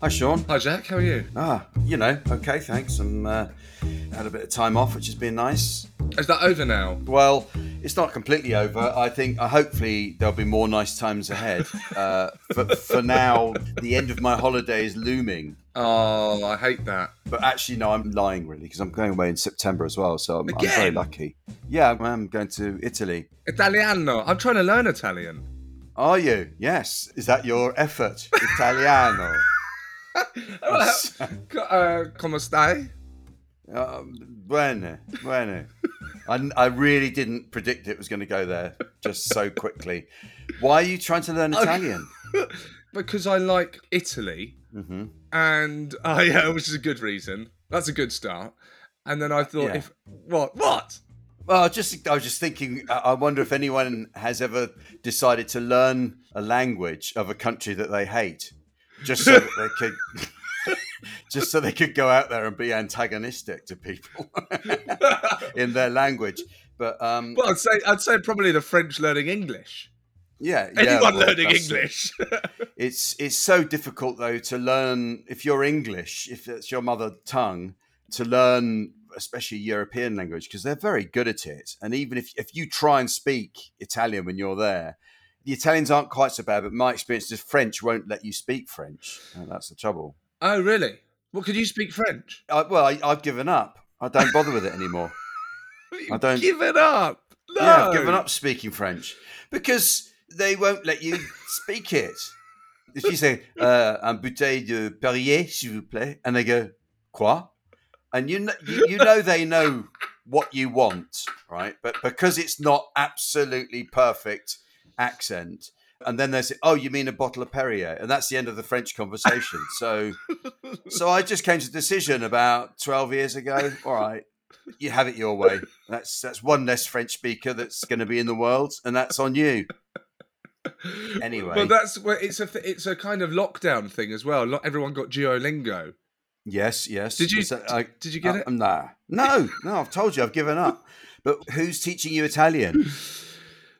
Hi, Seann. Hi, Jack. How are you? Ah, you know, okay, thanks. I'm uh, had a bit of time off, which has been nice. Is that over now? Well, it's not completely over. I think uh, hopefully there'll be more nice times ahead. Uh, for, for now, the end of my holiday is looming. Oh, I hate that. But actually, no, I'm lying really because I'm going away in September as well. So I'm, I'm very Again? lucky. Yeah, I'm going to Italy. Italiano. I'm trying to learn Italian. Are you? Yes. Is that your effort? Italiano. Uh, come stai? Um, bene, bene. I, I really didn't predict it was going to go there just so quickly. Why are you trying to learn Italian? Because I like Italy, hmm and uh, yeah, which is a good reason. That's a good start. And then I thought, Yeah. if what, what? Well, I just I was just thinking. I I wonder if anyone has ever decided to learn a language of a country that they hate, just so that they could, just so they could go out there and be antagonistic to people in their language. But um, Well, I'd say I'd say probably the French learning English. yeah, yeah, Anyone well, learning English. It's it's so difficult though to learn if you're English, if it's your mother tongue, to learn especially European language because they're very good at it. And even if if you try and speak Italian when you're there, the Italians aren't quite so bad. But my experience is French won't let you speak French, and that's the trouble. oh, really? Well, could you speak French? I, well, I, I've given up. I don't bother with it anymore. I don't- give it up. No. Yeah, I've given up speaking French because they won't let you speak it. If you say uh, un bouteille de Perrier, s'il vous plaît, and they go quoi, and you know, you, you know they know what you want, right? But because it's not absolutely perfect accent, and then they say, "Oh, you mean a bottle of Perrier," and that's the end of the French conversation. So, so I just came to a decision about twelve years ago. All right, you have it your way. That's that's one less French speaker that's going to be in the world, and that's on you. Anyway. well, that's where it's a it's a kind of lockdown thing as well. Not everyone got Duolingo. Yes, yes. Did you- that- I- Did you get uh, it? Nah, no, no. I've told you, I've given up. But who's teaching you Italian?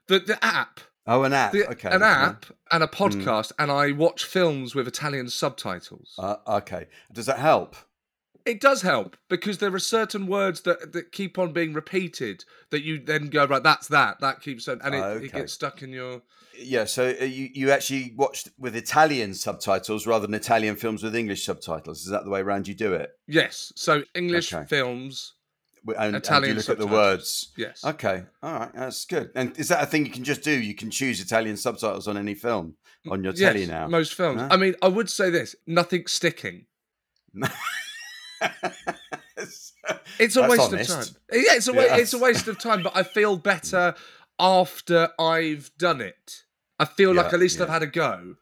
The the app, Oh, an app. the, okay, an app, and a Mm. podcast, and I watch films with Italian subtitles. Uh, okay. Does that help? It does help because there are certain words that, that keep on being repeated that you then go right. That's that. That keeps on, and it, Ah, it gets stuck in your. Yeah. So uh, you you actually watched with Italian subtitles rather than Italian films with English subtitles. Is that the way around you do it? Yes. So English Okay. films. And, and Italian you look at the words. Yes. Okay, all right, that's good. And is that a thing you can just do? You can choose Italian subtitles on any film mm, on your telly Yes, now. Most films. Huh? I mean, I would say this: nothing sticking. It's- a That's waste honest. of time. Yeah, it's a wa- Yeah. it's a waste of time. But I feel better after I've done it. I feel like at least yeah. I've had a go.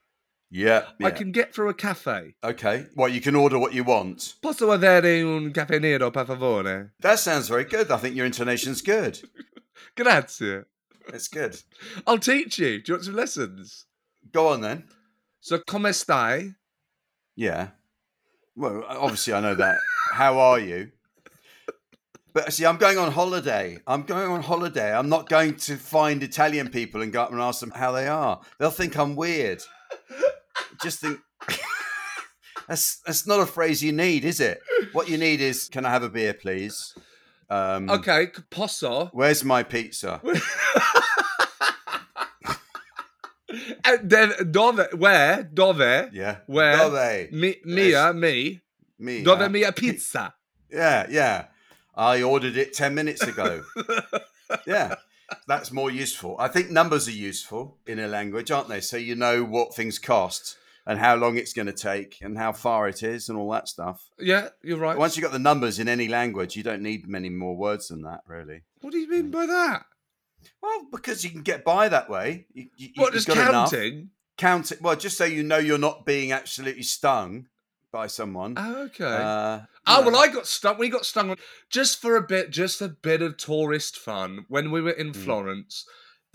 Yeah, I can get through a cafe. Okay, well, you can order what you want. Posso avere un caffè nero, per favore? That sounds very good. I think your intonation's good. Grazie. It's good. I'll teach you. Do you want some lessons? Go on then. So, come stai? Yeah. Well, obviously I know that. How are you? But see, I'm going on holiday. I'm going on holiday. I'm not going to find Italian people and go up and ask them how they are. They'll think I'm weird. Just think that's that's not a phrase you need, is it? What you need is, can I have a beer, please? Um, Okay, posso. Where's my pizza? And then dove? Where? Dove? Yeah. Where? Dove? Mi, mia, me. me. Dove mia pizza. Yeah, yeah. I ordered it 10 minutes ago. yeah. That's more useful. I think numbers are useful in a language, aren't they? So you know what things cost and how long it's going to take and how far it is and all that stuff. yeah, you're right. Once you've got the numbers in any language, you don't need many more words than that, really. What do you mean by that? Well, because you can get by that way. You, you, What, just got enough. counting? Well, just so you know you're not being absolutely stung by someone. Oh, okay. Uh, Oh know. well, I got stung. We got stung just for a bit, just a bit of tourist fun. When we were in Hmm. Florence,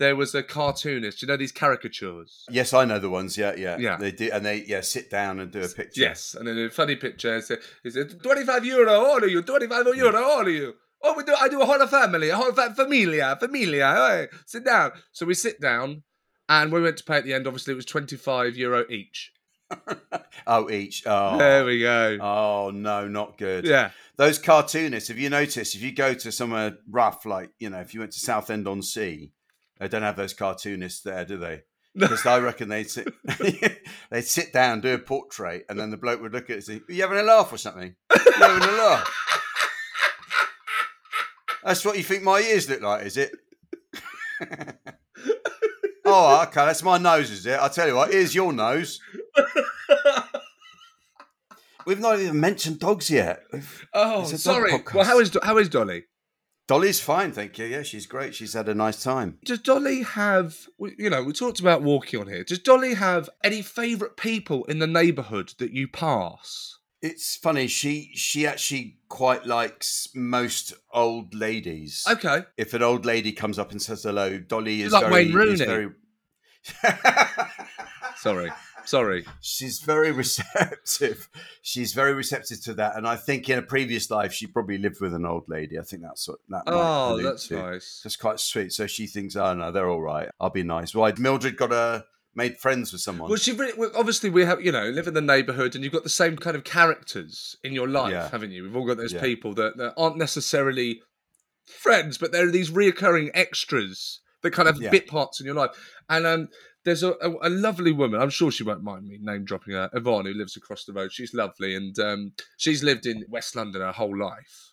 there was a cartoonist. You know these caricatures. Yes, I know the ones. Yeah, yeah, Yeah. They do, and they yeah sit down and do a picture. Yes, and then a funny picture. Is it twenty five euro? All of you, twenty five euro, mm. all of you. Oh, we do. I do a whole family, a whole fa- familia, familia. Hey, sit down. So we sit down, and we went to pay at the end. Obviously, it was twenty five euro each. Oh, each. Oh, There we go. oh no, not good. Yeah. Those cartoonists. Have you noticed? if you go to somewhere rough, like you know, if you went to Southend on Sea, they don't have those cartoonists there, do they? Because I reckon they'd sit, they'd sit down, do a portrait, and then the bloke would look at it and say, "Are you having a laugh or something? you having a laugh?" That's what you think my ears look like, is it? oh, okay, that's my nose, is it? I'll tell you what, here's your nose. We've not even mentioned dogs yet. oh, dog sorry. podcast. Well, how is how is Dolly? Dolly's fine, thank you. Yeah, she's great. She's had a nice time. Does Dolly have, you know, we talked about walking on here. Does Dolly have any favourite people in the neighbourhood that you pass? It's funny. She she actually quite likes most old ladies. Okay. If an old lady comes up and says hello, Dolly is like very, Wayne Rooney. is very Sorry. Sorry. she's very receptive. She's very receptive to that, and I think in a previous life she probably lived with an old lady. I think that's what that. Oh, that's to. nice. That's quite sweet. So she thinks, oh no, they're all right. I'll be nice. Why? Mildred got a made friends with someone. Well, she really, well, obviously we have, you know, live in the neighbourhood, and you've got the same kind of characters in your life, Yeah. haven't you? We've all got those Yeah. people that, that aren't necessarily friends, but they're these reoccurring extras that kind of Yeah. bit parts in your life. And um, there's a, a, a lovely woman. I'm sure she won't mind me name dropping her, Yvonne, who lives across the road. She's lovely, and um, she's lived in West London her whole life.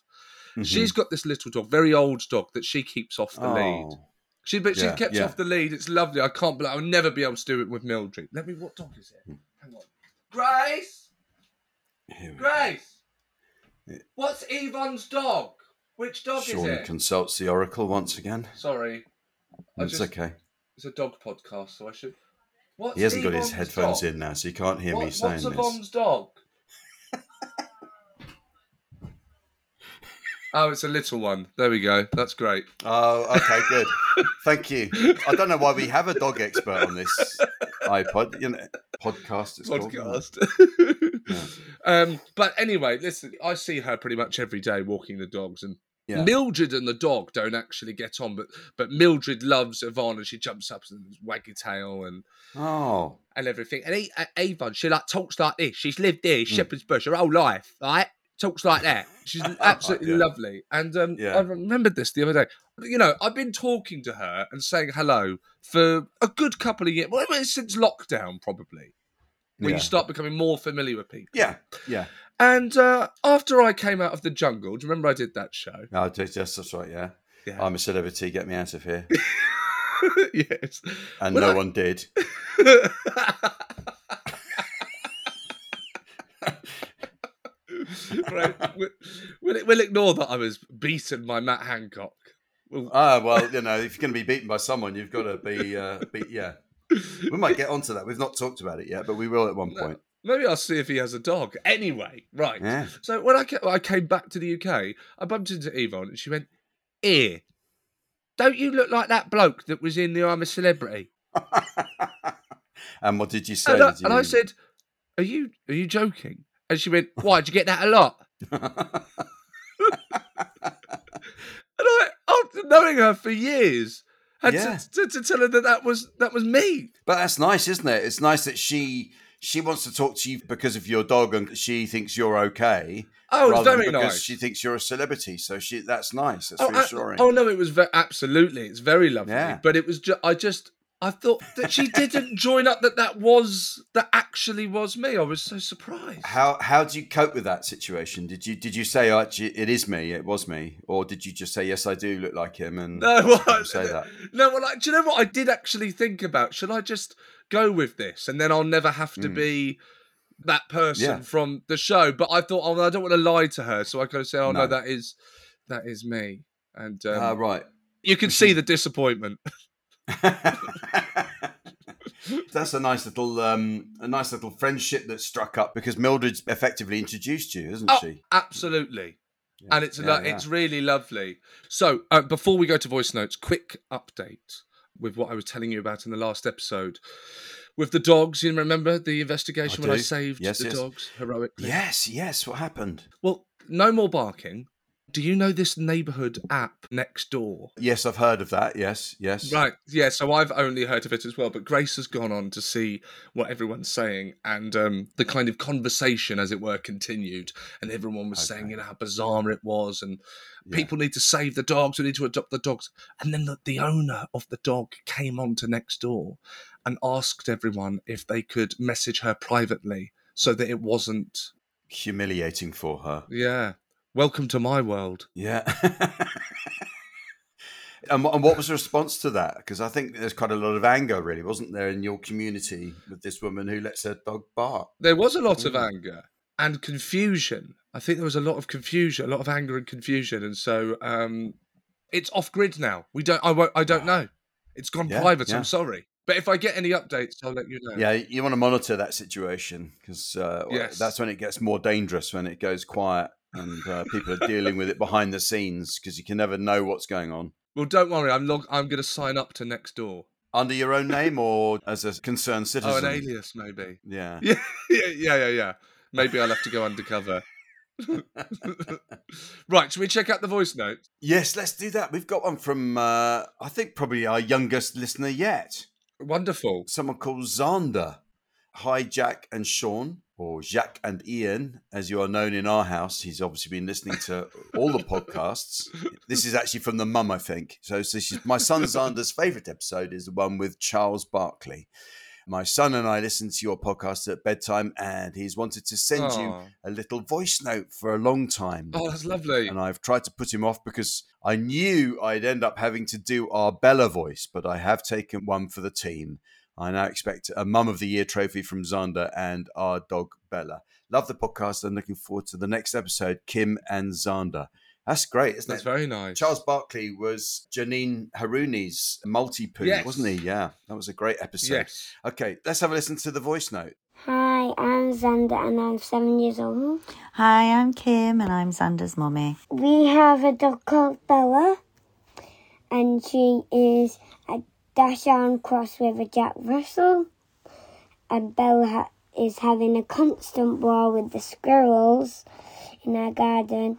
Mhm. She's got this little dog, very old dog, that she keeps off the lead. Oh. She but she Yeah, kept yeah. off the lead. It's lovely. I can't believe I'll never be able to do it with Mildred. Let me. What dog is Hmm. it? Hang on. Grace. Go. Grace. What's Yvonne's dog? Which dog Seann is it? consults the oracle once again. Sorry, It's just- okay. It's a dog podcast, so I should. What's He hasn't got his Yvonne's headphones dog? in now, so you can't hear What- me saying what's this. Yvonne's dog? oh, it's a little one. There we go. That's great. Oh, okay, good. Thank you. I don't know why we have a dog expert on this iPod, you know, podcast. It's called, isn't it? podcast. um, but anyway, listen, I see her pretty much every day walking the dogs, and Yeah. Mildred and the dog don't actually get on, but but Mildred loves and she jumps up and waggy tail and Oh, and everything. And A- A- Yvonne, she like talks like this. She's lived here, Mm. Shepherd's Bush, her whole life, right? Talks like that. She's absolutely Yeah. lovely. And um, Yeah. I remembered this the other day. You know, I've been talking to her and saying hello for a good couple of years, well, since lockdown, probably, when you start becoming more familiar with people. yeah, yeah. And uh, after I came out of the jungle, do you remember I did that show? No, just, just that's right. Yeah. Yeah. I'm a celebrity. Get me out of here. yes. And Well, no I- one did. right. We'll, we'll, we'll ignore that I was beaten by Matt Hancock. We'll, Ah, well, you know, if you're going to be beaten by someone, you've got to be, uh, be, yeah. We might get onto that. We've not talked about it yet, but we will at one No. point. Maybe I'll see if he has a dog. Anyway, right. Yeah. So when I, ca- I came back to the UK, I bumped into Yvonne and she went, Here, don't you look like that bloke that was in the I'm a Celebrity? and what did you say? And I, you... and I said, Are you are you joking? And she went, Why, did you get that a lot? And I, after knowing her for years, had Yeah. to, to, to tell her that that was that was me. But that's nice, isn't it? It's nice that she she wants to talk to you because of your dog and she thinks you're okay. Oh, it was than very because nice. she thinks you're a celebrity. So she that's nice. That's oh, I- reassuring. oh no, it was ve- absolutely. It's very lovely. Yeah. But it was just I just I thought that she didn't join up that that was that actually was me. I was so surprised. How how do you cope with that situation? Did you did you say oh, it is me, it was me, or did you just say yes, I do look like him and No, well, I- say that? No, well, like, do you know what I did actually think about? Should I just go with this, and then I'll never have to Mm. be that person Yeah. from the show? But I thought, oh, I don't want to lie to her, so I could say, oh no, No. that is that is me, and um, Ah, right. you can see the disappointment. That's a nice little um, a nice little friendship that struck up because Mildred's effectively introduced you, isn't Oh, she? Absolutely. Yeah, and it's yeah, lo- it's really lovely. So uh, before we go to voice notes, quick update with what I was telling you about in the last episode with the dogs. You remember the investigation I when I saved Yes, the yes. dogs heroically? yes, yes. What happened? Well, no more barking. Do you know this neighbourhood app next door? Yes, I've heard of that. Yes, yes. Right, yeah. So I've only heard of it as well, but Grace has gone on to see what everyone's saying, and um, the kind of conversation, as it were, continued. And everyone was saying, you know, how bizarre it was, and Yeah. people need to save the dogs. We need to adopt the dogs. And then the, the owner of the dog came on to next door and asked everyone if they could message her privately so that it wasn't. Humiliating for her. Yeah, welcome to my world. Yeah. and, what- and what was the response to that? Because I think there's quite a lot of anger, really, wasn't there, in your community with this woman who lets her dog bark? There was a lot of anger and confusion. I think there was a lot of confusion, a lot of anger and confusion, and so um, it's off grid now. We don't. I won't. I don't know. It's gone Yeah, private. yeah. I'm sorry, but if I get any updates, I'll let you know. Yeah, you want to monitor that situation because uh, Yes. that's when it gets more dangerous when it goes quiet and uh, people are dealing with it behind the scenes because you can never know what's going on. Well, don't worry. I'm log- I'm going to sign up to next door Under your own name or as a concerned citizen. Oh, an alias maybe. Yeah. Yeah, yeah, yeah, yeah, yeah. Maybe I'll have to go undercover. right, should we check out the voice note? yes, let's do that. We've got one from, uh, I think, probably our youngest listener yet. Wonderful. Someone called Zander. Hi, Jack and Seann, or Jacques and Ian, as you are known in our house. He's obviously been listening to all the podcasts. This is actually from the mum, I think. So is my son Zander's favourite episode is the one with Charles Barkley. My son and I listen to your podcast at bedtime, and he's wanted to send you a little voice note for a long time. Oh, that's lovely. And I've tried to put him off because I knew I'd end up having to do our Bella voice, but I have taken one for the team. I now expect a Mum of the Year trophy from Zander and our dog Bella. Love the podcast and looking forward to the next episode, Kim and Zander. That's great, isn't That's it? very nice. Charles Barkley was Janine Harouni's multi poo, Yes. wasn't he? Yeah, that was a great episode. Yes. Okay, let's have a listen to the voice note. Hi, I'm Xander and I'm seven years old. Hi, I'm Kim and I'm Xander's mummy. We have a dog called Bella and she is a Dachshund cross with a Jack Russell. And Bella ha- is having a constant war with the squirrels in our garden.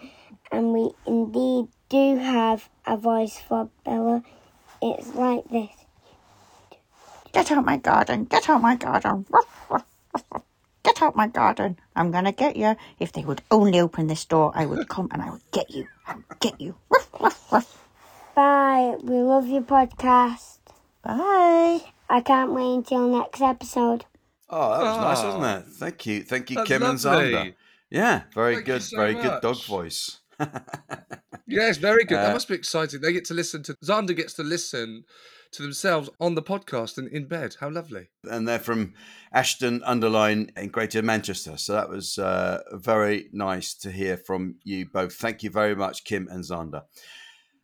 And we indeed do have a voice for Bella. It's like this. Get out my garden, get out my garden. Get out my garden. I'm gonna get you. If they would only open this door, I would come and I would get you. I would get you. Bye. We love your podcast. Bye. I can't wait until next episode. Oh, that was nice, Ah. wasn't it? Thank you. Thank you, That's Kim and. Zander. Yeah, very Thank good, so very good dog voice. Yes, very good. Uh, that must be exciting. They get to listen to Xander gets to listen to themselves on the podcast and in bed. How lovely. and they're from Ashton-under-Lyne in Greater Manchester. So that was uh, very nice to hear from you both. Thank you very much, Kim and Zander.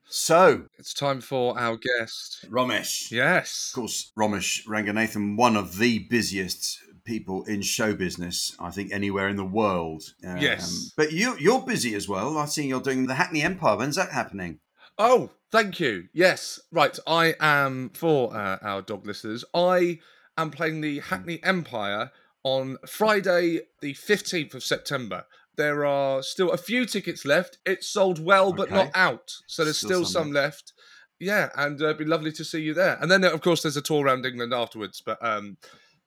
So, It's time for our guest. Romesh. Yes. Of course, Romesh Ranganathan, one of the busiest people in show business, I think, anywhere in the world. Um, Yes. But you, you're busy as well. I see you're doing the Hackney Empire. When's that happening? Oh, thank you. Yes, right. I am for uh, our dog listeners. I am playing the Hackney Empire on Friday, the fifteenth of September. There are still a few tickets left. It's sold well, but Okay. not out. So there's Still still, some some left. Yeah, and uh, it'd be lovely to see you there. And then, of course, there's a tour around England afterwards. But um,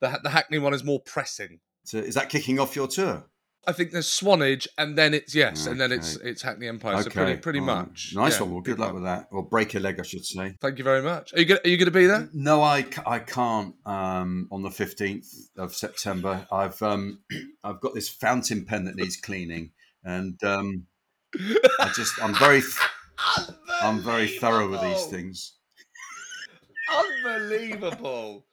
the the Hackney one is more pressing. So is that kicking off your tour? I think there's Swanage, and then it's yes, and then it's it's Hackney Empire. So pretty pretty um, much. Nice Yeah, one. Well, good luck with that. Or break a leg, I should say. Thank you very much. Are you gonna, are you going to be there? No, I, I can't. Um, on the fifteenth of September, I've um, I've got this fountain pen that needs cleaning, and um, I just I'm very I'm very thorough with these things. Unbelievable.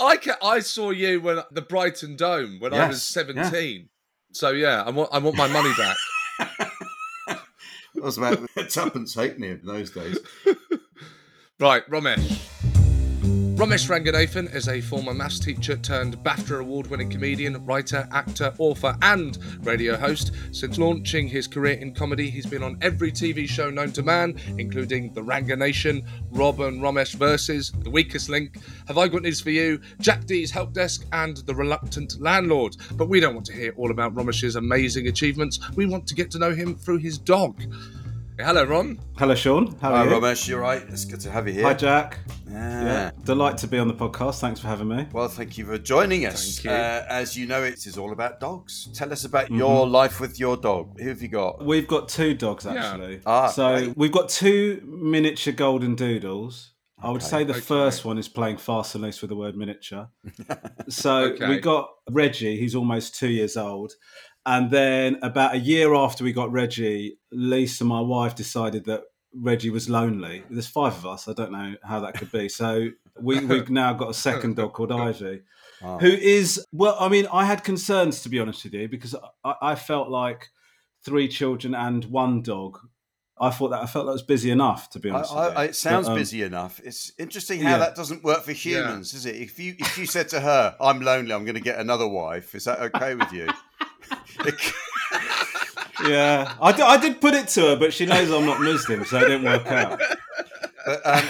I ca- I saw you when the Brighton Dome when I was Yes, yeah. 17. So yeah, I want I want my money back. That was about tuppence halfpenny in those days. right, Romesh. Romesh Ranganathan is a former maths teacher turned BAFTA award winning comedian, writer, actor, author, and radio host. Since launching his career in comedy, he's been on every TV show known to man, including The Ranganation, Rob and Romesh Versus, The Weakest Link, Have I Got News for You, Jack Dee's Help Desk, and The Reluctant Landlord. But we don't want to hear all about Romesh's amazing achievements. We want to get to know him through his dog. Hello, Ron. Hello, Seann. How Hi, are you? Romesh. You're right. It's good to have you here. Hi, Jack. Yeah. Yeah. Delight to be on the podcast. Thanks for having me. Well, thank you for joining us. Thank you. Uh, as you know, it is all about dogs. Tell us about Mm-hmm. your life with your dog. Who have you got? We've got two dogs actually. Ah, so great. we've got two miniature golden doodles. I would say the Okay. first one is playing fast and loose with the word miniature. so Okay. we got Reggie, he's almost two years old. And then about a year after we got Reggie, Lisa, my wife, decided that Reggie was lonely. There's five of us. I don't know how that could be. So we, we've now got a second dog called Ivy. Ah. who is well i mean i had concerns to be honest with you because i, I felt like three children and one dog i thought that i felt that was busy enough to be honest I, you. I, it sounds But, um, busy enough. It's interesting how yeah. that doesn't work for humans, is it? If you if you said to her, "I'm lonely, I'm going to get another wife," is that okay with you? Yeah I, d- I did put it to her but she knows i'm not muslim so it didn't work out but, um,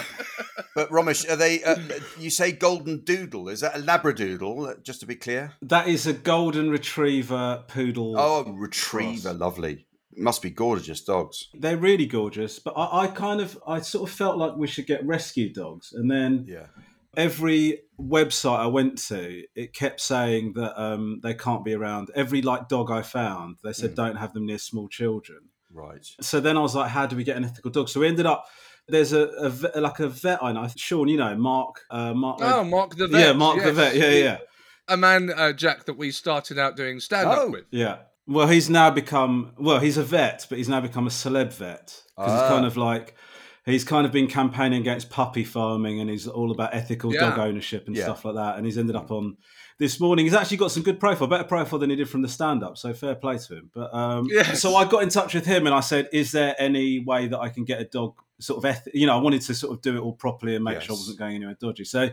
but Romesh, are they? Uh, you say golden doodle? Is that a labradoodle? uh, Just to be clear. that is a golden retriever poodle Oh, retriever, lovely. Must be gorgeous dogs. they're really gorgeous but I, I kind of i sort of felt like we should get rescue dogs and then Yeah. Every website I went to, it kept saying that um, they can't be around. Every like dog I found, they said Mm. don't have them near small children. Right. So then I was like, how do we get an ethical dog? So we ended up. There's a, a like a vet I know, Seann. You know Mark. Uh, Mark. Oh, Mark the Vet. yeah, Mark the vet. Yeah, yeah, A man, uh, Jack, that we started out doing stand up Oh. with. yeah. Well, he's now become. Well, he's a vet, but he's now become a celeb vet because Ah. he's kind of like. He's kind of been campaigning against puppy farming and he's all about ethical Yeah. dog ownership and Yeah. stuff like that. And he's ended up on this morning. He's actually got some good profile, better profile than he did from the stand up. So fair play to him. But um, Yes. so I got in touch with him and I said, Is there any way that I can get a dog sort of, eth- you know, I wanted to sort of do it all properly and make sure I wasn't going anywhere dodgy. So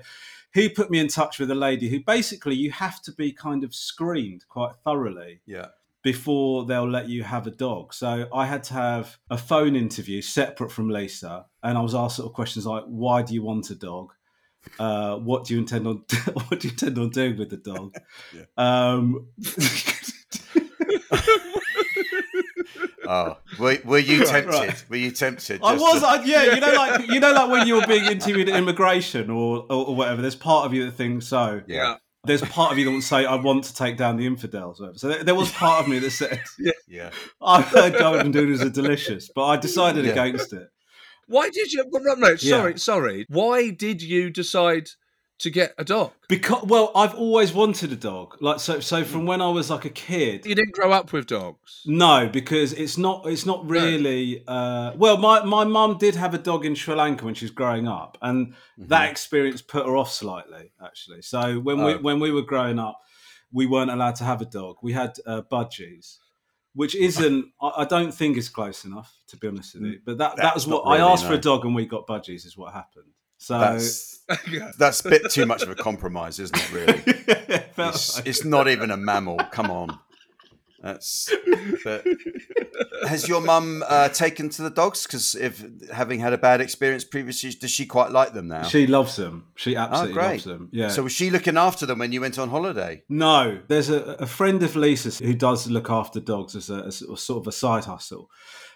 he put me in touch with a lady who basically you have to be kind of screened quite thoroughly Yeah. Before they'll let you have a dog. So I had to have a phone interview separate from Lisa, and I was asked sort of questions like, "Why do you want a dog? Uh, what do you intend on What do you intend on doing with the dog?" Yeah. Um, Oh, were, were you tempted? right. Were you tempted? I was, to- I, yeah, you know, like you know, like when you were being interviewed at immigration or, or, or whatever. There's part of you that thinks so. yeah. There's part of you that would say, "I want to take down the infidels." So there, there was part of me that said, Yeah. "I've heard golden doodles are delicious," but I decided Yeah. against it. Why did you? No, no, Yeah. sorry, sorry. Why did you decide to get a dog? Because well, I've always wanted a dog. Like so, so from when I was like a kid. You didn't grow up with dogs. No, because it's not. It's not really. Uh, well, my my mum did have a dog in Sri Lanka when she was growing up, and that experience put her off slightly. Actually, so when we Oh. when we were growing up, we weren't allowed to have a dog. We had uh, budgies, which isn't. I, I don't think is close enough to be honest with you. But that that That's was not what I really, asked for a dog, and we got budgies. Is what happened. So That's that's a bit too much of a compromise, isn't it? Really. it It's, like- it's not even a mammal. Come on. That's. But has your mum uh, taken to the dogs? Because if having had a bad experience previously, does she quite like them now? She loves them. She oh, absolutely great. loves them. Yeah. So was she looking after them when you went on holiday? no, there's a, a friend of Lisa's who does look after dogs as a, as a sort of a side hustle,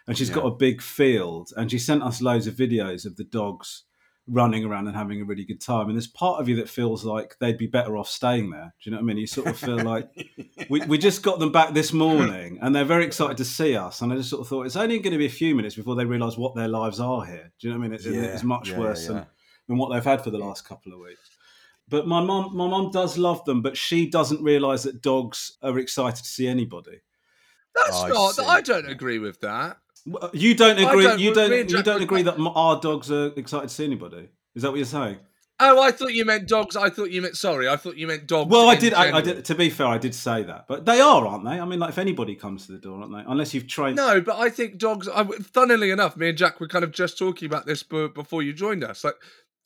and she's got a big field, and she sent us loads of videos of the dogs running around and having a really good time. And there's part of you that feels like they'd be better off staying there. Do you know what I mean? You sort of feel like we, we just got them back this morning and they're very excited to see us. And I just sort of thought it's only going to be a few minutes before they realise what their lives are here. Do you know what I mean? It's, it's much yeah, worse yeah. Than, than what they've had for the last couple of weeks. But my mom, my mum does love them, but she doesn't realise that dogs are excited to see anybody. That's Oh, I not. see. I don't agree with that. You don't agree. don't- you don't. You don't agree that our dogs are excited to see anybody. Is that what you're saying? Oh, I thought you meant dogs. I thought you meant. Sorry, I thought you meant dogs. Well, I did. I, I did. To be fair, I did say that, but they are, aren't they? I mean, like if anybody comes to the door, aren't they? Unless you've trained. No, but I think dogs. I, funnily enough, me and Jack were kind of just talking about this before you joined us. Like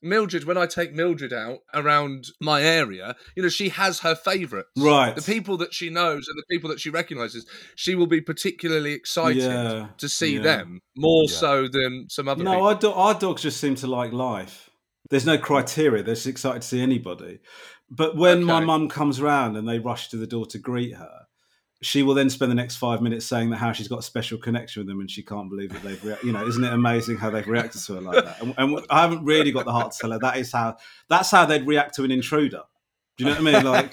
Mildred, when I take Mildred out around my area, you know, she has her favourites. Right. The people that she knows and the people that she recognises, she will be particularly excited Yeah, to see yeah. them more Yeah. so than some other No, people. our, do- our dogs just seem to like life. There's no criteria. They're just excited to see anybody. But when my Okay. mum comes round and they rush to the door to greet her, she will then spend the next five minutes saying that how she's got a special connection with them and she can't believe that they've, rea- you know, isn't it amazing how they've reacted to her like that? And, and I haven't really got the heart to tell her that is how that's how they'd react to an intruder. Do you know what I mean? Like,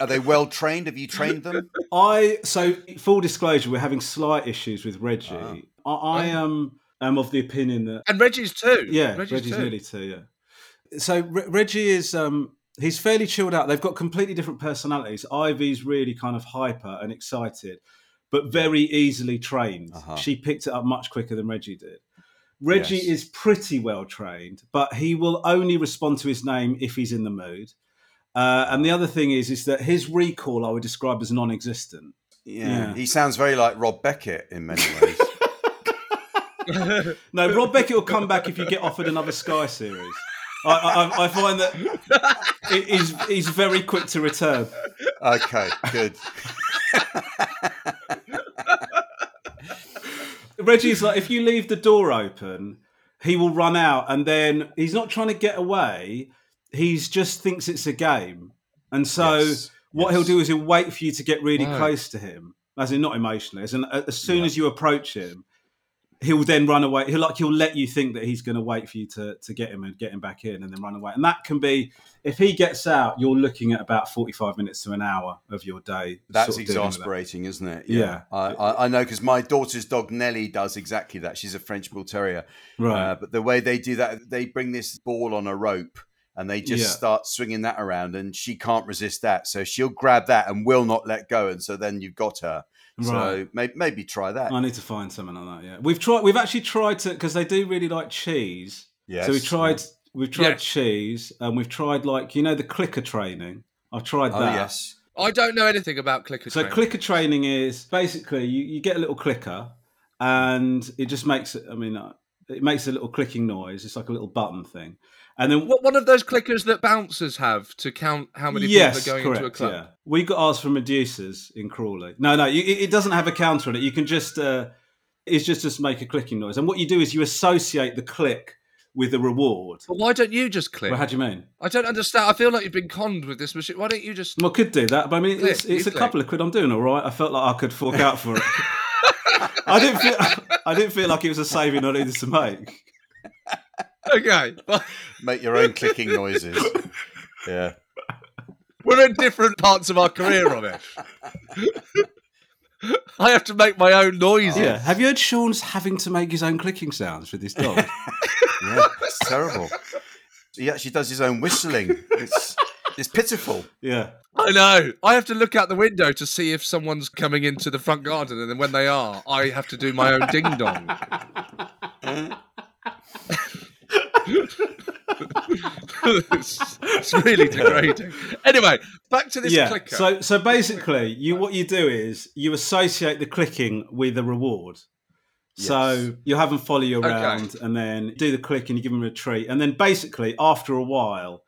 Are they well trained? Have you trained them? I so full disclosure, we're having slight issues with Reggie. Ah. I, I am am of the opinion that and Reggie's too. Yeah, Reggie's, Reggie's, too. nearly two. Yeah. So Re- Reggie is um he's fairly chilled out. They've got completely different personalities. Ivy's really kind of hyper and excited, but very easily trained. Uh-huh. She picked it up much quicker than Reggie did. Reggie Yes. is pretty well trained, but he will only respond to his name if he's in the mood. Uh, and the other thing is, is that his recall I would describe as non-existent. Yeah. Yeah. He sounds very like Rob Beckett in many ways. No, Rob Beckett will come back if you get offered another Sky series. I, I, I find that he's, he's very quick to return. okay, good. Reggie's like, if you leave the door open, he will run out, and then he's not trying to get away. He's just thinks it's a game, and so Yes, what yes. he'll do is he'll wait for you to get really Right. close to him, as in not emotionally, as in uh, as soon Yeah. as you approach him, he'll then run away. He'll like he'll let you think that he's going to wait for you to to get him and get him back in, and then run away. And that can be if he gets out, you're looking at about forty five minutes to an hour of your day. That's sort of dealing with that. exasperating, isn't it? Yeah. I, I, I know because my daughter's dog Nellie does exactly that. She's a French Bull Terrier. Right. Uh, but the way they do that, they bring this ball on a rope and they just Yeah. start swinging that around, and she can't resist that. So she'll grab that and will not let go. And so then you've got her. So Right. maybe, maybe try that. I need to find something like that. Yeah, we've tried. We've actually tried to because they do really like cheese. Yes, so we tried. We've tried Yes. cheese, and we've tried like you know the clicker training. I've tried Oh, that. yes. I don't know anything about clicker So training. clicker training is basically you, you get a little clicker, and it just makes it. I mean, uh, it makes a little clicking noise. It's like a little button thing, and then What one of those clickers that bouncers have to count how many yes, people are going correct. into a club? Yeah, we got ours from Medusas in Crawley. No, no, you, it doesn't have a counter on it. You can just uh, it's just just make a clicking noise, and what you do is you associate the click with the reward. But why don't you just click? Well, how do you mean? I don't understand. I feel like you've been conned with this machine. Why don't you just? Well, I could do that, but I mean, it's, Click, it's you a couple of quid. I'm doing all right. I felt like I could fork out for it. I didn't feel. I didn't feel like it was a saving I needed to make. Okay, Make your own clicking noises. Yeah. we're in different parts of our career on it. I have to make my own noises. Yeah. Have you heard Seann's having to make his own clicking sounds with his dog? Yeah. It's terrible. He actually does his own whistling. It's, it's pitiful. yeah. I know. I have to look out the window to see if someone's coming into the front garden, and then when they are, I have to do my own ding dong. it's, it's really degrading. Anyway, back to this yeah. clicker. So so basically, you what you do is you associate the clicking with a reward. So Yes. you have them follow you Okay. around and then do the click and you give them a treat. And then basically, after a while,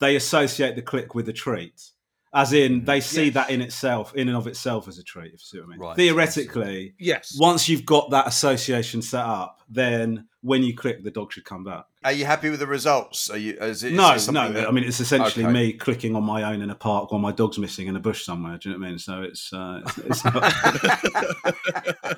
they associate the click with the treat. As in, mm-hmm. they see Yes. that in itself, in and of itself, as a treat, if you see what I mean. Right. Theoretically, yes. once you've got that association set up, then when you click, the dog should come back. Are you happy with the results? Are you? Is it, is no, it no. that- I mean, it's essentially Okay. me clicking on my own in a park while my dog's missing in a bush somewhere. Do you know what I mean? So it's, uh, it's, it's not,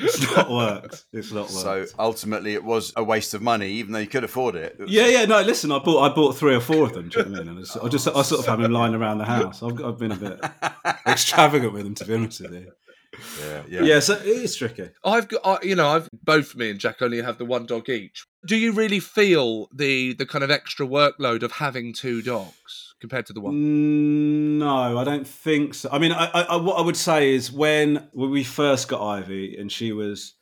It's not worked. It's not worked. So ultimately, it was a waste of money, even though you could afford it. It was- yeah, yeah. No, listen. I bought I bought three or four of them. Do you know what I mean? And it's, I just I sort of have them lying around the house. I've, I've been a bit extravagant with them, to be honest with you. Yeah, yeah. Yeah, so it is tricky. I've got, I, you know, I've both me and Jack only have the one dog each. Do you really feel the the kind of extra workload of having two dogs compared to the one? Mm, No, I don't think so. I mean, I, I, I, what I would say is when when we first got Ivy and she was,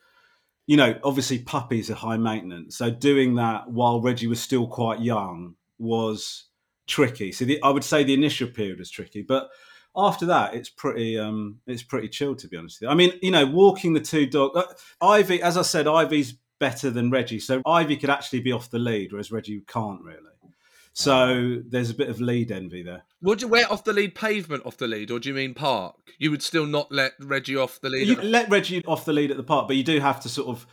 you know, obviously puppies are high maintenance. So doing that while Reggie was still quite young was tricky. So the, I would say the initial period was tricky, but after that, it's pretty um, it's pretty chill to be honest. With you. I mean, you know, walking the two dogs. Uh, Ivy, as I said, Ivy's better than Reggie, so Ivy could actually be off the lead, whereas Reggie can't really. So there's a bit of lead envy there. Would you wear off the lead pavement off the lead, or do you mean park? You would still not let Reggie off the lead. You can let Reggie off the lead at the park, but you do have to sort of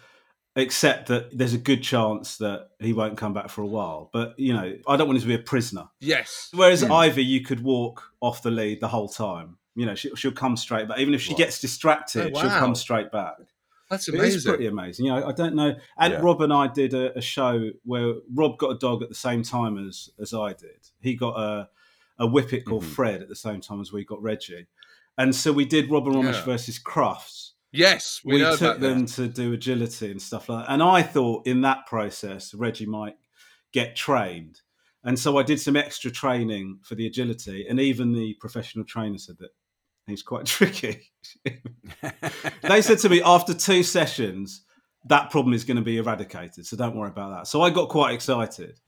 accept that there's a good chance that he won't come back for a while. But you know, I don't want him to be a prisoner. yes. Whereas Ivy, you could walk off the lead the whole time. You know, she, she'll come straight back. Even if she Right. gets distracted, Oh, she'll come straight back. That's It is amazing. pretty amazing. You know, I don't know. And Yeah. Rob and I did a, a show where Rob got a dog at the same time as as I did. He got a a whippet called Mhm. Fred at the same time as we got Reggie. And so we did Rob and Romesh Yeah. versus Crufts. Yes, we, We, took them that. to do agility and stuff like that. And I thought in that process, Reggie might get trained. And so I did some extra training for the agility. And even the professional trainer said that he's quite tricky. they said to me after two sessions, that problem is going to be eradicated. So don't worry about that. So I got quite excited.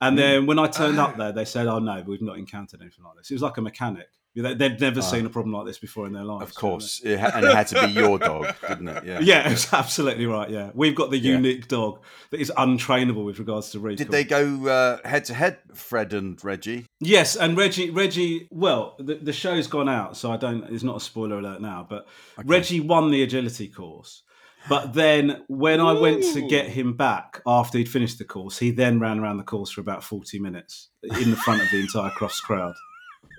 And then when I turned up there, they said, "Oh no, we've not encountered anything like this." It was like a mechanic. They- They'd never seen a problem like this before in their lives. Of course, it ha- and it had to be your dog, didn't it? Yeah. Yeah, it's absolutely right. Yeah, we've got the Yeah. unique dog that is untrainable with regards to recall. Did they go uh, head to head, Fred and Reggie? Yes, and Reggie, Reggie. Well, the, the show's gone out, so I don't. It's not a spoiler alert now, but Reggie won the agility course. But then, when I went to get him back after he'd finished the course, he then ran around the course for about forty minutes in the front of the entire cross crowd.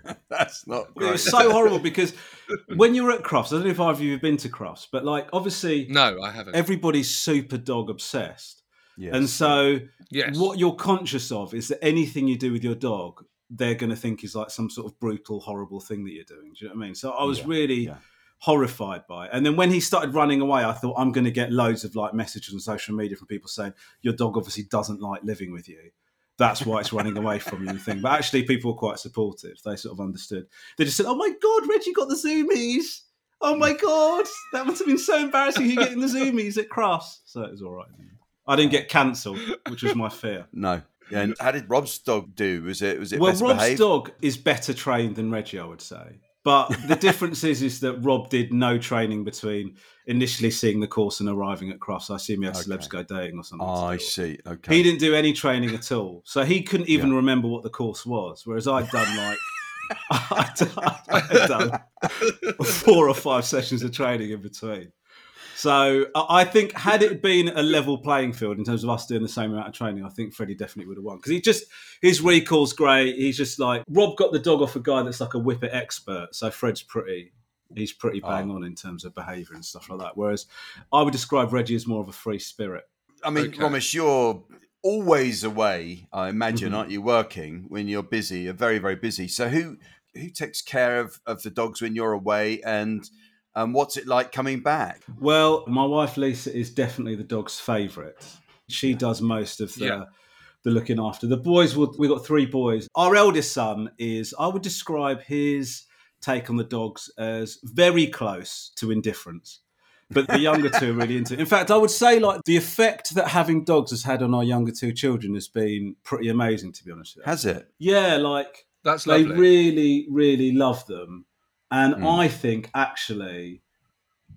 That's not It was so horrible because when you're at Crufts, I don't know if either of you have been to Crufts, but like obviously No, I haven't. everybody's super dog obsessed. Yes. And so, Yes. what you're conscious of is that anything you do with your dog, they're going to think is like some sort of brutal, horrible thing that you're doing. Do you know what I mean? So I was Yeah, really yeah. horrified by it. And then when he started running away, I thought I'm going to get loads of like messages on social media from people saying your dog obviously doesn't like living with you. That's why it's running away from you and thing. But actually, people were quite supportive. They sort of understood. They just said, "Oh my god, Reggie got the zoomies." Oh my god, that must have been so embarrassing. You getting the zoomies at Crufts, so it was all right. I didn't get cancelled, which was my fear. no. Yeah, and how did Rob's dog do? Was it was it Well, Rob's behaved? dog is better trained than Reggie, I would say. But the difference is, is that Rob did no training between initially seeing the course and arriving at Crufts. I assume he had Okay. celebs go dating or something. Oh, I see. Okay. He didn't do any training at all, so he couldn't even remember what the course was. Whereas I'd done like I'd I'd done four or five sessions of training in between. So I I think had it been a level playing field in terms of us doing the same amount of training, I think Freddie definitely would have won because he just his recall's great. He's just like Rob got the dog off a guy that's like a whippet expert. So Fred's pretty. He's pretty bang on in terms of behaviour and stuff like that. Whereas I would describe Reggie as more of a free spirit. I mean, Okay. Romesh, you're always away. I imagine, Mhm. aren't you? Working when you're busy. You're very, very busy. So who who takes care of, of the dogs when you're away, and um, what's it like coming back? Well, my wife Lisa is definitely the dog's favourite. She does most of the Yeah. the looking after. The boys will we got three boys. Our eldest son is I would describe his take on the dogs as very close to indifference. But the younger two are really into it. In fact, I would say like the effect that having dogs has had on our younger two children has been pretty amazing to be honest with you. Has it? Yeah, like That's they really, really love them. And Mm. I think actually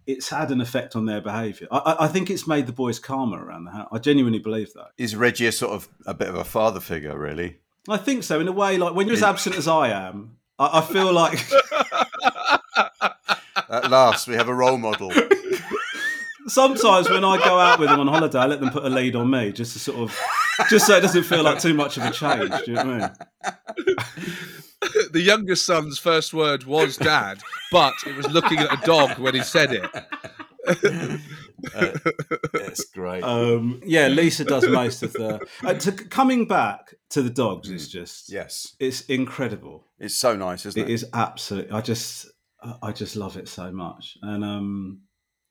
it's had an effect on their behaviour. I, I- think it's made the boys calmer around the house. I genuinely believe that. Is Reggie a sort of a bit of a father figure, really? I think so, in a way, like when you're as absent as I am, I, I feel like At last, we have a role model. sometimes when I go out with them on holiday, I let them put a lead on me just to sort of, just so it doesn't feel like too much of a change. Do you know what I mean? the youngest son's first word was dad, but it was looking at a dog when he said it. Uh, it's great. Um, yeah, Lisa does most of the. Uh, to, coming back to the dogs is just. yes, It's incredible. it's so nice, isn't it? It is absolutely. I just, I just love it so much, and um,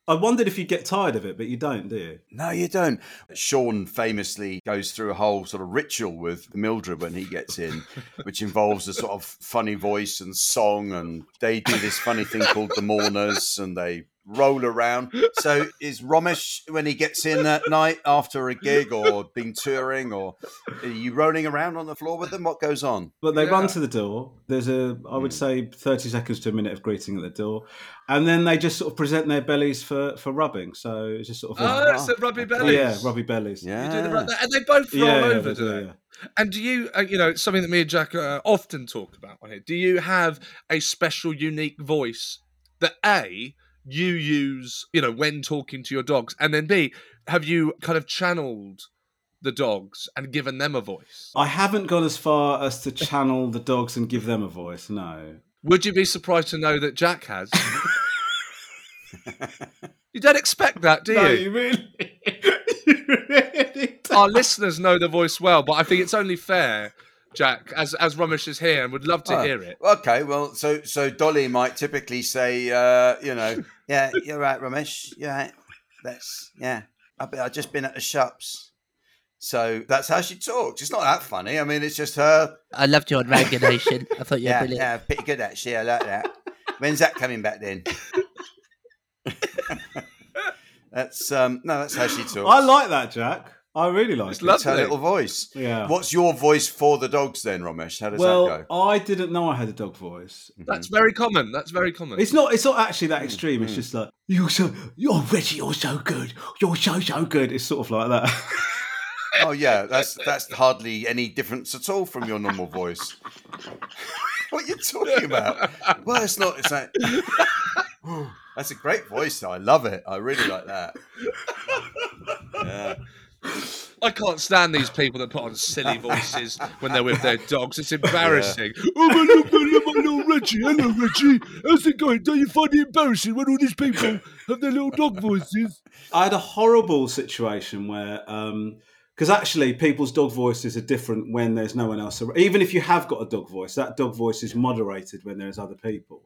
I wondered if you'd get tired of it, but you don't, do you? No, you don't. Seann famously goes through a whole sort of ritual with Mildred when he gets in, which involves a sort of funny voice and song, and they do this funny thing called the Mourners, and they roll around. So is Romesh when he gets in at night after a gig or been touring, or are you rolling around on the floor with them? What goes on? But they Yeah. run to the door. There's a, I would say, thirty seconds to a minute of greeting at the door, and then they just sort of present their bellies for for rubbing. So it's just sort of. Oh, it's a rubby belly. yeah, rubby bellies. Yeah. You do the and they both roll yeah, over, they do do, they? yeah. And do you, uh, you know, it's something that me and Jack uh, often talk about on here. Do you have a special, unique voice that A, you use, you know, when talking to your dogs, and then B, have you kind of channeled the dogs and given them a voice? I haven't gone as far as to channel the dogs and give them a voice. No. Would you be surprised to know that Jack has? you don't expect that, do you? really, you really don't. Our listeners know the voice well, but I think it's only fair, Jack, as as Romesh is here and would love to Oh, hear it. Okay, well, so so Dolly might typically say, uh, you know, yeah, you're right, Romesh, you're right. That's yeah. I've, I've just been at the shops, so that's how she talks. It's not that funny. I mean, it's just her. I loved your Ranganation. I thought you were Yeah, brilliant. yeah, pretty good actually. I like that. When's that coming back then? that's um no, that's how she talks. I like that, Jack. I really like It's it. lovely. It's her little voice. Yeah. What's your voice for the dogs then, Romesh? How does that well, go? I didn't know I had a dog voice. That's very common. That's very common. It's not. It's not actually Mm, that extreme. It's just like you're so. You're Reggie. You're so good. You're so so good. It's sort of like that. Oh yeah, that's that's hardly any difference at all from your normal voice. what are you talking about? Well, it's not. It's like that's a great voice. Though. I love it. I really like that. Yeah. I can't stand these people that put on silly voices when they're with their dogs. It's embarrassing. Oh, my little, my little, my little Reggie. Hello, Reggie. How's it going? Don't you find it embarrassing when all these people have their little dog voices? I had a horrible situation where, um, because actually people's dog voices are different when there's no one else around. Even if you have got a dog voice, that dog voice is moderated when there's other people.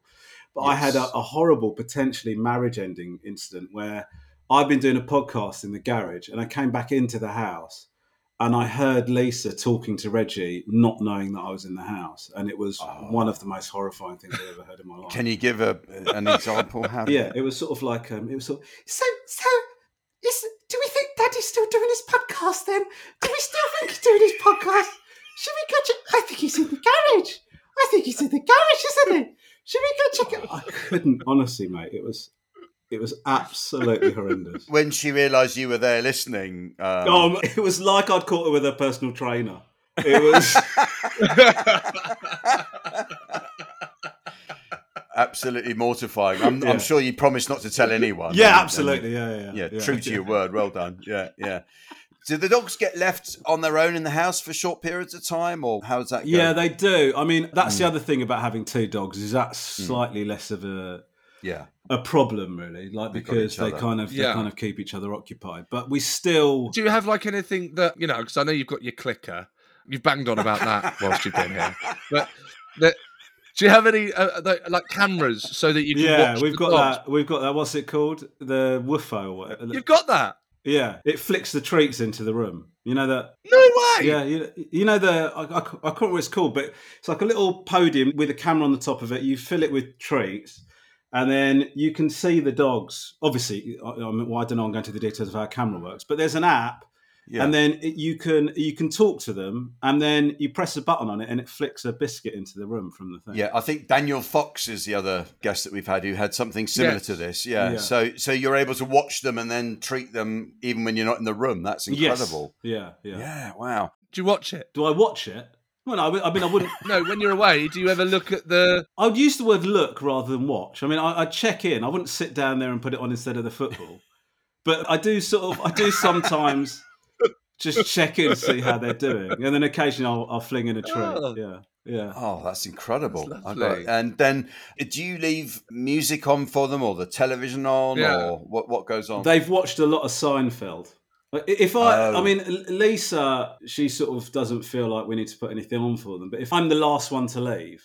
But I had a, a horrible, potentially marriage-ending incident where I've been doing a podcast in the garage, and I came back into the house, and I heard Lisa talking to Reggie, not knowing that I was in the house, and it was one of the most horrifying things I've ever heard in my life. Can you give a, an example? How Yeah, it was sort of like um, it was sort of, so so. Is, do we think Daddy's still doing his podcast? Then do we still think he's doing his podcast? Should we go check? I think he's in the garage. I think he's in the garage, isn't he? Should we go check it? I couldn't honestly, mate. It was it was absolutely horrendous. When she realised you were there listening, um, it was like I'd caught her with a personal trainer. It was absolutely mortifying. I'm, Yeah. I'm sure you promised not to tell anyone. yeah, And- and- absolutely, yeah, yeah, yeah, true to your word. Well done. Yeah, yeah. Do the dogs get left on their own in the house for short periods of time, or how does that go? Yeah, they do. I mean, that's Hmm. the other thing about having two dogs is that's slightly less of a yeah. a problem, really. Like because they kind of Yeah. they kind of keep each other occupied. But we still Do you have like anything that, you know, because I know you've got your clicker. You've banged on about that whilst you've been here. But that, do you have any uh, like cameras so that you can yeah, watch we've the got dogs? that. We've got that. What's it called? The woofo. Or whatever. You've got that? Yeah, it flicks the treats into the room. You know that? No way! Yeah, you, you know the I, I, I can't remember what it's called, but it's like a little podium with a camera on the top of it. You fill it with treats, and then you can see the dogs. Obviously, I, I, mean, well, I don't know. I'm going to the details of how a camera works, but there's an app, Yeah. and then you can you can talk to them, and then you press a button on it, and it flicks a biscuit into the room from the thing. Yeah, I think Daniel Fox is the other guest that we've had who had something similar Yes. to this. Yeah. Yeah. So so you're able to watch them and then treat them even when you're not in the room. That's Yes. incredible. Yeah, yeah, Yeah. Wow. Do you watch it? Do I watch it? Well, no, I mean- I mean, I wouldn't. No, when you're away, do you ever look at the. I would use the word look rather than watch. I mean, I, I'd check in. I wouldn't sit down there and put it on instead of the football. But I do sort of, I do sometimes just check in, to see how they're doing, and then occasionally I'll, I'll fling in a treat. Oh. Yeah, yeah. Oh, that's incredible. That's lovely. it. And then uh, do you leave music on for them or the television on Yeah. or what, what goes on? They've watched a lot of Seinfeld. I- If I, Oh. I mean, Lisa, she sort of doesn't feel like we need to put anything on for them. But if I'm the last one to leave,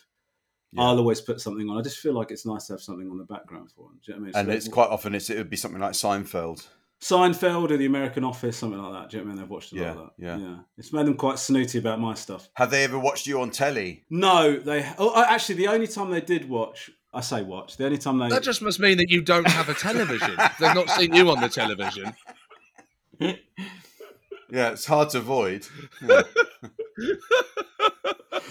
Yeah. I'll always put something on. I just feel like it's nice to have something on the background for them. Do you know what I mean? So and they've- it's quite often it's, it would be something like Seinfeld. Seinfeld or The American Office, something like that. Do you know what I mean? They've watched a lot Yeah, of that. yeah. yeah. It's made them quite snooty about my stuff. Have they ever watched you on telly? No, they. Oh, actually, the only time they did watch, I say watch. The only time they. That just must mean that you don't have a television. They've not seen you on the television. Yeah, it's hard to avoid. Yeah.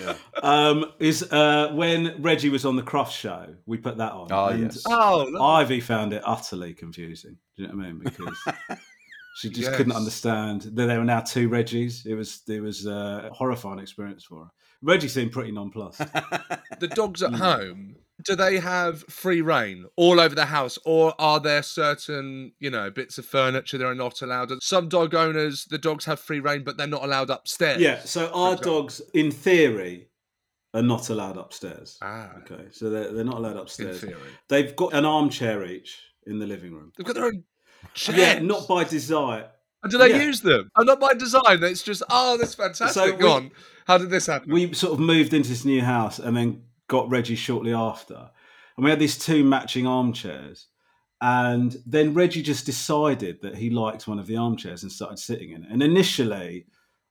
Yeah. um, is uh, when Reggie was on the Crufts show. We put that on. Oh, and yes. Oh, look. Ivy found it utterly confusing. Do you know what I mean? Because she just couldn't understand that there were now two Reggies. It was it was a horrifying experience for her. Reggie seemed pretty nonplussed. the dogs Hmm. at home, do they have free reign all over the house, or are there certain, you know, bits of furniture that are not allowed? Some dog owners, the dogs have free reign, but they're not allowed upstairs. yeah. So our dogs, in theory, are not allowed upstairs. Ah, Okay, so they're, they're not allowed upstairs in theory. They've got an armchair each in the living room. They've got their own chairs. Yeah, not by desire. And do they yeah. use them? Oh, not by design. It's just, oh, that's fantastic. So Go we- on. How did this happen? we sort of moved into this new house and then got Reggie shortly after. And we had these two matching armchairs. And then Reggie just decided that he liked one of the armchairs and started sitting in it. And initially,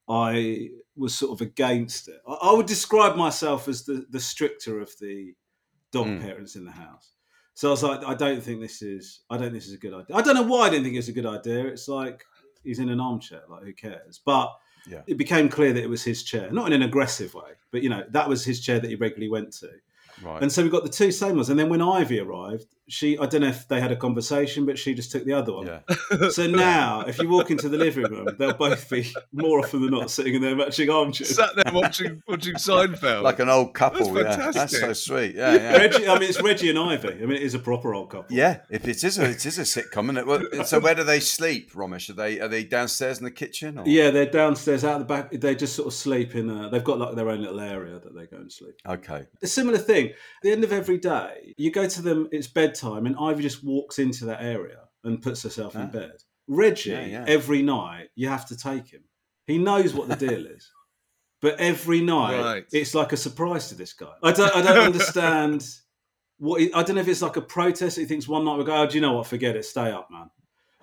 I was sort of against it. I, would describe myself as the, the stricter of the dog Mm. parents in the house. So I was like, I don't think this is, I don't think this is a good idea. I don't know why I didn't think it's a good idea. It's like he's in an armchair, like who cares? But Yeah. it became clear that it was his chair, not in an aggressive way, but you know that was his chair that he regularly went to. Right. And so we got the two same ones. And then when Ivy arrived, she I don't know if they had a conversation, but she just took the other one. yeah. So now, if you walk into the living room, they'll both be more often than not sitting in their matching armchairs. Sat there watching, watching Seinfeld. Like an old couple. That's yeah. That's so sweet. Yeah, yeah. Reggie, I mean, it's Reggie and Ivy. I mean, it is a proper old couple. Yeah, if it is a it is a sitcom, isn't it? Well, so where do they sleep, Romesh? Are they are they downstairs in the kitchen? Or? Yeah, they're downstairs out the back. They just sort of sleep in. A, they've got like their own little area that they go and sleep. Okay. A similar thing. At the end of every day, you go to them. It's bedtime, and Ivy just walks into that area and puts herself Ah. in bed. Reggie, Yeah, yeah. every night, you have to take him. He knows what the deal is, but every night, Right. it's like a surprise to this guy. I don't. I don't understand. What he, I don't know if it's like a protest. He thinks one night we go, oh, do you know what? Forget it. Stay up, man.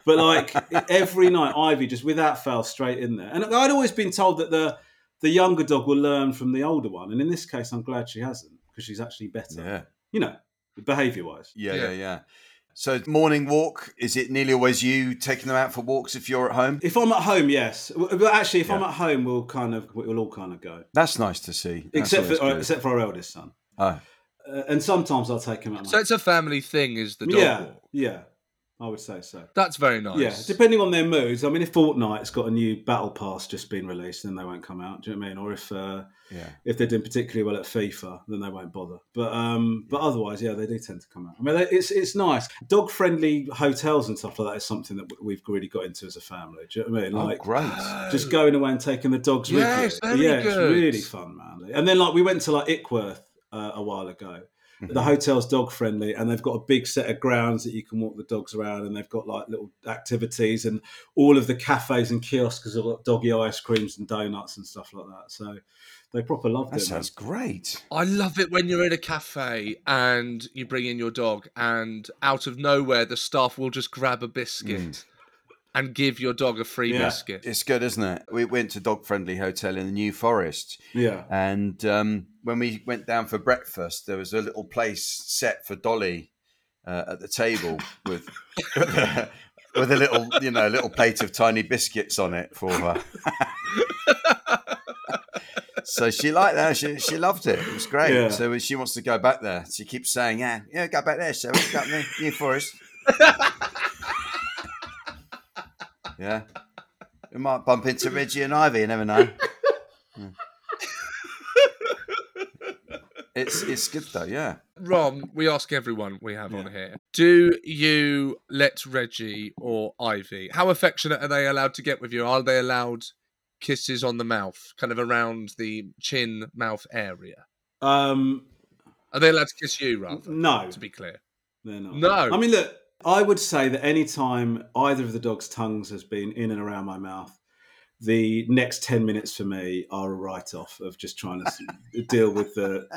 But like every night, Ivy just without fail straight in there. And I'd always been told that the the younger dog will learn from the older one, and in this case, I'm glad she hasn't because she's actually better. Yeah. You know, behaviour wise. Yeah, yeah, Yeah. yeah. So morning walk, is it nearly always you taking them out for walks if you're at home? If I'm at home, yes. But actually, if I'm at home, we'll kind of we'll all kind of go, That's nice to see. That's except for uh, good. except for our eldest son. Oh, Uh, and sometimes I'll take him out. so it's a family thing, is the dog yeah, walk. yeah, I would say so. That's very nice. Yeah, depending on their moods. I mean, if Fortnite's got a new battle pass just been released, then they won't come out. Do you know what I mean? Or if uh, yeah. if they're doing particularly well at FIFA, then they won't bother. But um, but otherwise, yeah, they do tend to come out. I mean, it's it's nice. Dog friendly hotels and stuff like that is something that we've really got into as a family. Do you know what I mean? Oh, great. just going away and taking the dogs Yes, with you. very yeah, it's really fun, man. And then like we went to like Ickworth uh, a while ago. Mm-hmm. The hotel's dog friendly, and they've got a big set of grounds that you can walk the dogs around, and they've got like little activities, and all of the cafes and kiosks have got doggy ice creams and donuts and stuff like that. So they proper loved That it. man. sounds great. I love it when you're in a cafe and you bring in your dog, and out of nowhere, the staff will just grab a biscuit and give your dog a free Yeah. biscuit. It's good, isn't it? We went to dog friendly hotel in the New Forest, Yeah. and um, when we went down for breakfast, there was a little place set for Dolly uh, at the table with with a little, you know, little plate of tiny biscuits on it for her. so she liked that. She, she loved it. It was great. Yeah. So she wants to go back there. She keeps saying, "Yeah, yeah, go back there, shall we? Go up there, New Forest." yeah. We might bump into Reggie and Ivy. You never know. Yeah. It's it's good though. Yeah. Rom, we ask everyone we have on here. Do you let Reggie or Ivy? How affectionate are they allowed to get with you? Are they allowed kisses on the mouth, kind of around the chin mouth area? Um, Are they allowed to kiss you, rather? no, To be clear. they're not. No. I mean, look, I would say that any time either of the dog's tongues has been in and around my mouth, the next 10 minutes for me are a write off of just trying to deal with the,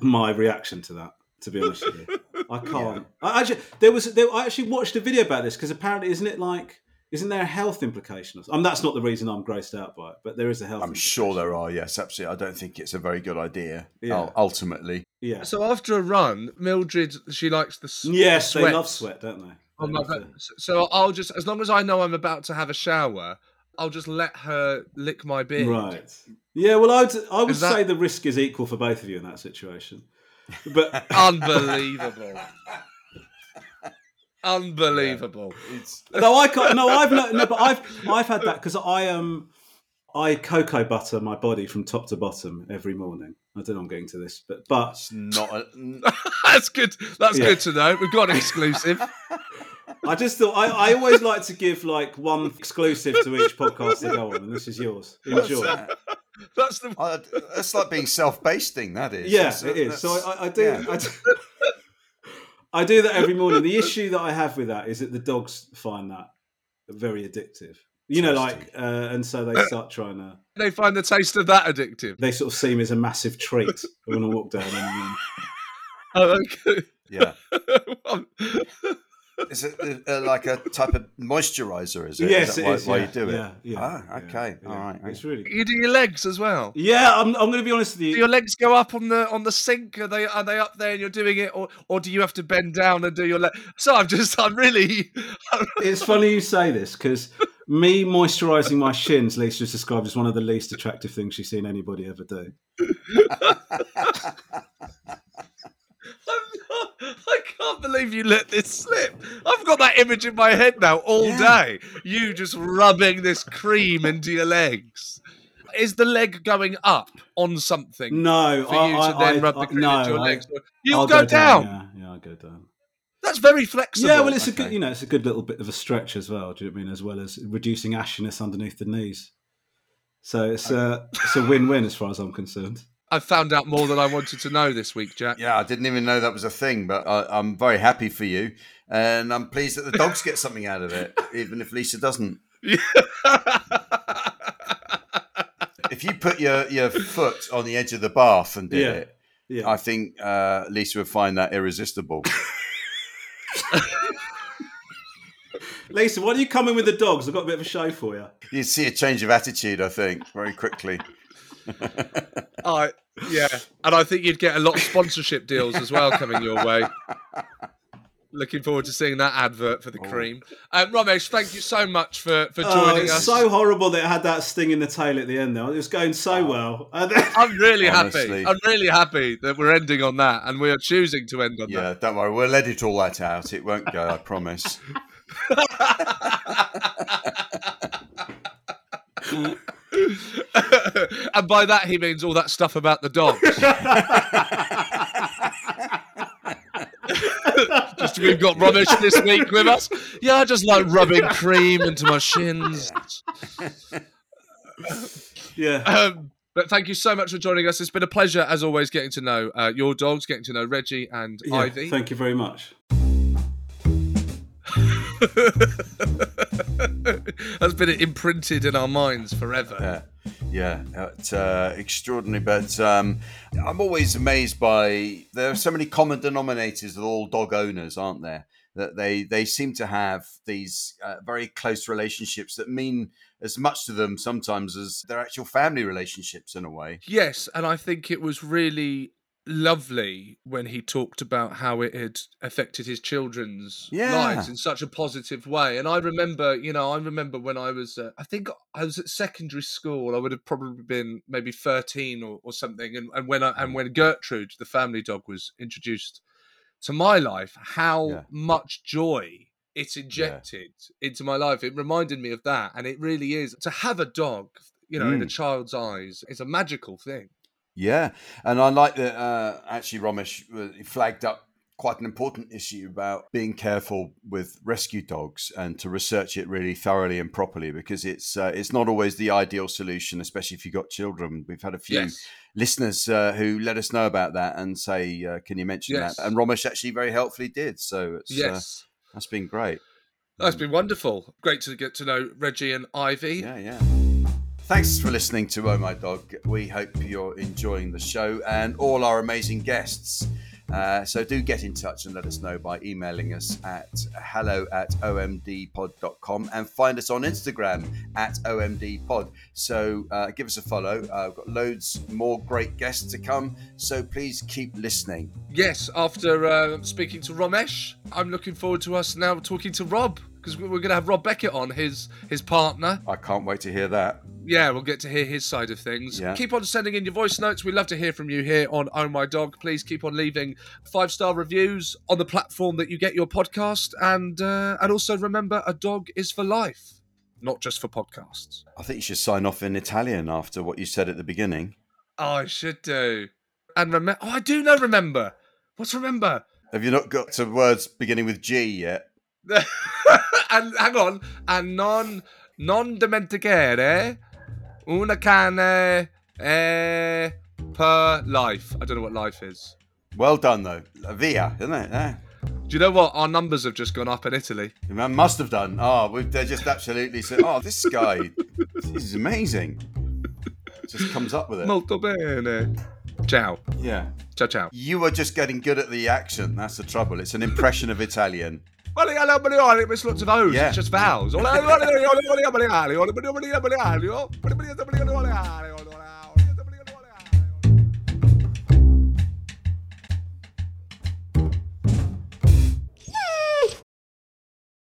my reaction to that, to be honest with you. I can't. I actually, there was, there, I actually watched a video about this because apparently, isn't it like, isn't there a health implication? I mean, that's not the reason I'm grossed out by it, but there is a health I'm sure there are. Yes, absolutely. I don't think it's a very good idea. Yeah. ul- Ultimately, Yeah. So after a run, Mildred, she likes the s- Yes, the they sweat. love sweat, don't they? Oh my God. So I'll just, as long as I know I'm about to have a shower, I'll just let her lick my beard. Right. Yeah, well, I'd, I would that- say the risk is equal for both of you in that situation. But Unbelievable. Unbelievable. it's no, I can't. No, I've no, no but I've I've had that because I um I cocoa butter my body from top to bottom every morning. I don't know I'm getting to this, but but it's not. A, That's good. That's Yeah. good to know. We've got an exclusive. I just thought I, I always like to give like one exclusive to each podcast I go on, and this is yours. Enjoy. That's the. I, that's like being self-basting. That is. Yeah, That's- it is. So I, I do. yeah. I do. I do that every morning. The issue that I have with that is that the dogs find that very addictive. You know, like, uh, and so they start trying to. They find the taste of that addictive. They sort of see me as a massive treat when I walk down. And, Oh, okay. yeah. Is it uh, like a type of moisturizer? Is it? yes, is that it why, is. why yeah, you do it? Yeah, yeah. Ah, okay. yeah. All right. It's really. you do your legs as well. Yeah, I'm. I'm going to be honest with Do you. your legs go up on the on the sink? Are they are they up there and you're doing it, or or do you have to bend down and do your leg? So I'm just I'm really It's funny you say this because me moisturising my shins, Lisa's described as one of the least attractive things she's seen anybody ever do. Not, I can't believe you let this slip. I've got that image in my head now all day. You just rubbing this cream into your legs. Is the leg going up on something No, for I, you I, to then I, rub the cream no, into your legs? You'll I'll go, down. Yeah, yeah, I'll go down. That's very flexible. Yeah, well, it's a good, you know, it's a good little bit of a stretch as well. Do you know what I mean? As well as reducing ashiness underneath the knees. So it's a uh, it's a win-win as far as I'm concerned. I found out more than I wanted to know this week, Jack. Yeah, I didn't even know that was a thing, but I, I'm very happy for you, and I'm pleased that the dogs get something out of it, even if Lisa doesn't. If you put your, your foot on the edge of the bath and did Yeah. it, Yeah, I think uh, Lisa would find that irresistible. Lisa, why do you come in with the dogs? I've got a bit of a show for you. You'd see a change of attitude, I think, very quickly. I yeah, and I think you'd get a lot of sponsorship deals as well coming your way. Looking forward to seeing that advert for the cream. Um, Romesh, thank you so much for for Oh, joining it's us. so horrible that it had that sting in the tail at the end. Though it was going so well. I'm really Honestly. happy. I'm really happy that we're ending on that, and we are choosing to end on that. Yeah, don't worry, we'll edit all that out. It won't go, I promise. and by that he means all that stuff about the dogs. just we've got rubbish this week with us. Yeah, I just like rubbing cream into my shins. yeah, Um, but thank you so much for joining us. It's been a pleasure, as always, getting to know uh, your dogs, getting to know Reggie and yeah, Ivy. Thank you very much. That's been imprinted in our minds forever. Yeah, yeah, it's uh, extraordinary. But um, I'm always amazed by there are so many common denominators with all dog owners, aren't there? That they they seem to have these uh, very close relationships that mean as much to them sometimes as their actual family relationships in a way. Yes, and I think it was really lovely when he talked about how it had affected his children's Yeah. lives in such a positive way. And I remember, you know, I remember when I was, uh, I think I was at secondary school. I would have probably been maybe thirteen or, or something. And, and when I, and when Gertrude, the family dog, was introduced to my life, how Yeah. much joy it injected into my life. It reminded me of that, and it really is to have a dog. You know, in a Mm. child's eyes, it's a magical thing. Yeah, and I like that. Uh, actually, Romesh uh, flagged up quite an important issue about being careful with rescue dogs and to research it really thoroughly and properly because it's uh, it's not always the ideal solution, especially if you've got children. We've had a few Yes. listeners uh, who let us know about that and say, uh, "Can you mention Yes. that?" And Romesh actually very helpfully did. So it's uh, Yes. that's been great. That's been wonderful. Great to get to know Reggie and Ivy. Yeah, yeah. Thanks for listening to Oh My Dog. We hope you're enjoying the show and all our amazing guests. Uh, so do get in touch and let us know by emailing us at hello at omdpod.com and find us on Instagram at omdpod. So uh, give us a follow. Uh, we've got loads more great guests to come. So please keep listening. Yes, after uh, speaking to Romesh, I'm looking forward to us now talking to Rob because we're going to have Rob Beckett on, his his partner. I can't wait to hear that. Yeah, we'll get to hear his side of things. Yeah. Keep on sending in your voice notes. We'd love to hear from you here on Oh My Dog. Please keep on leaving five star reviews on the platform that you get your podcast, and uh, and also remember, a dog is for life, not just for podcasts. I think you should sign off in Italian after what you said at the beginning. Oh, I should do. And remember, oh, I do know. Remember, what's remember? Have you not got to words beginning with G yet? and hang on, and non non dimenticare una cane eh, per life. I don't know what life is. Well done, though. Via, isn't it? Yeah. Do you know what? Our numbers have just gone up in Italy. Man must have done. Oh, we they just absolutely said, "Oh, this guy, this is amazing." Just comes up with it. Molto bene. Ciao. Yeah. Ciao, ciao. You are just getting good at the accent. That's the trouble. It's an impression of Italian. It's lots of O's. Yeah. It's just vowels.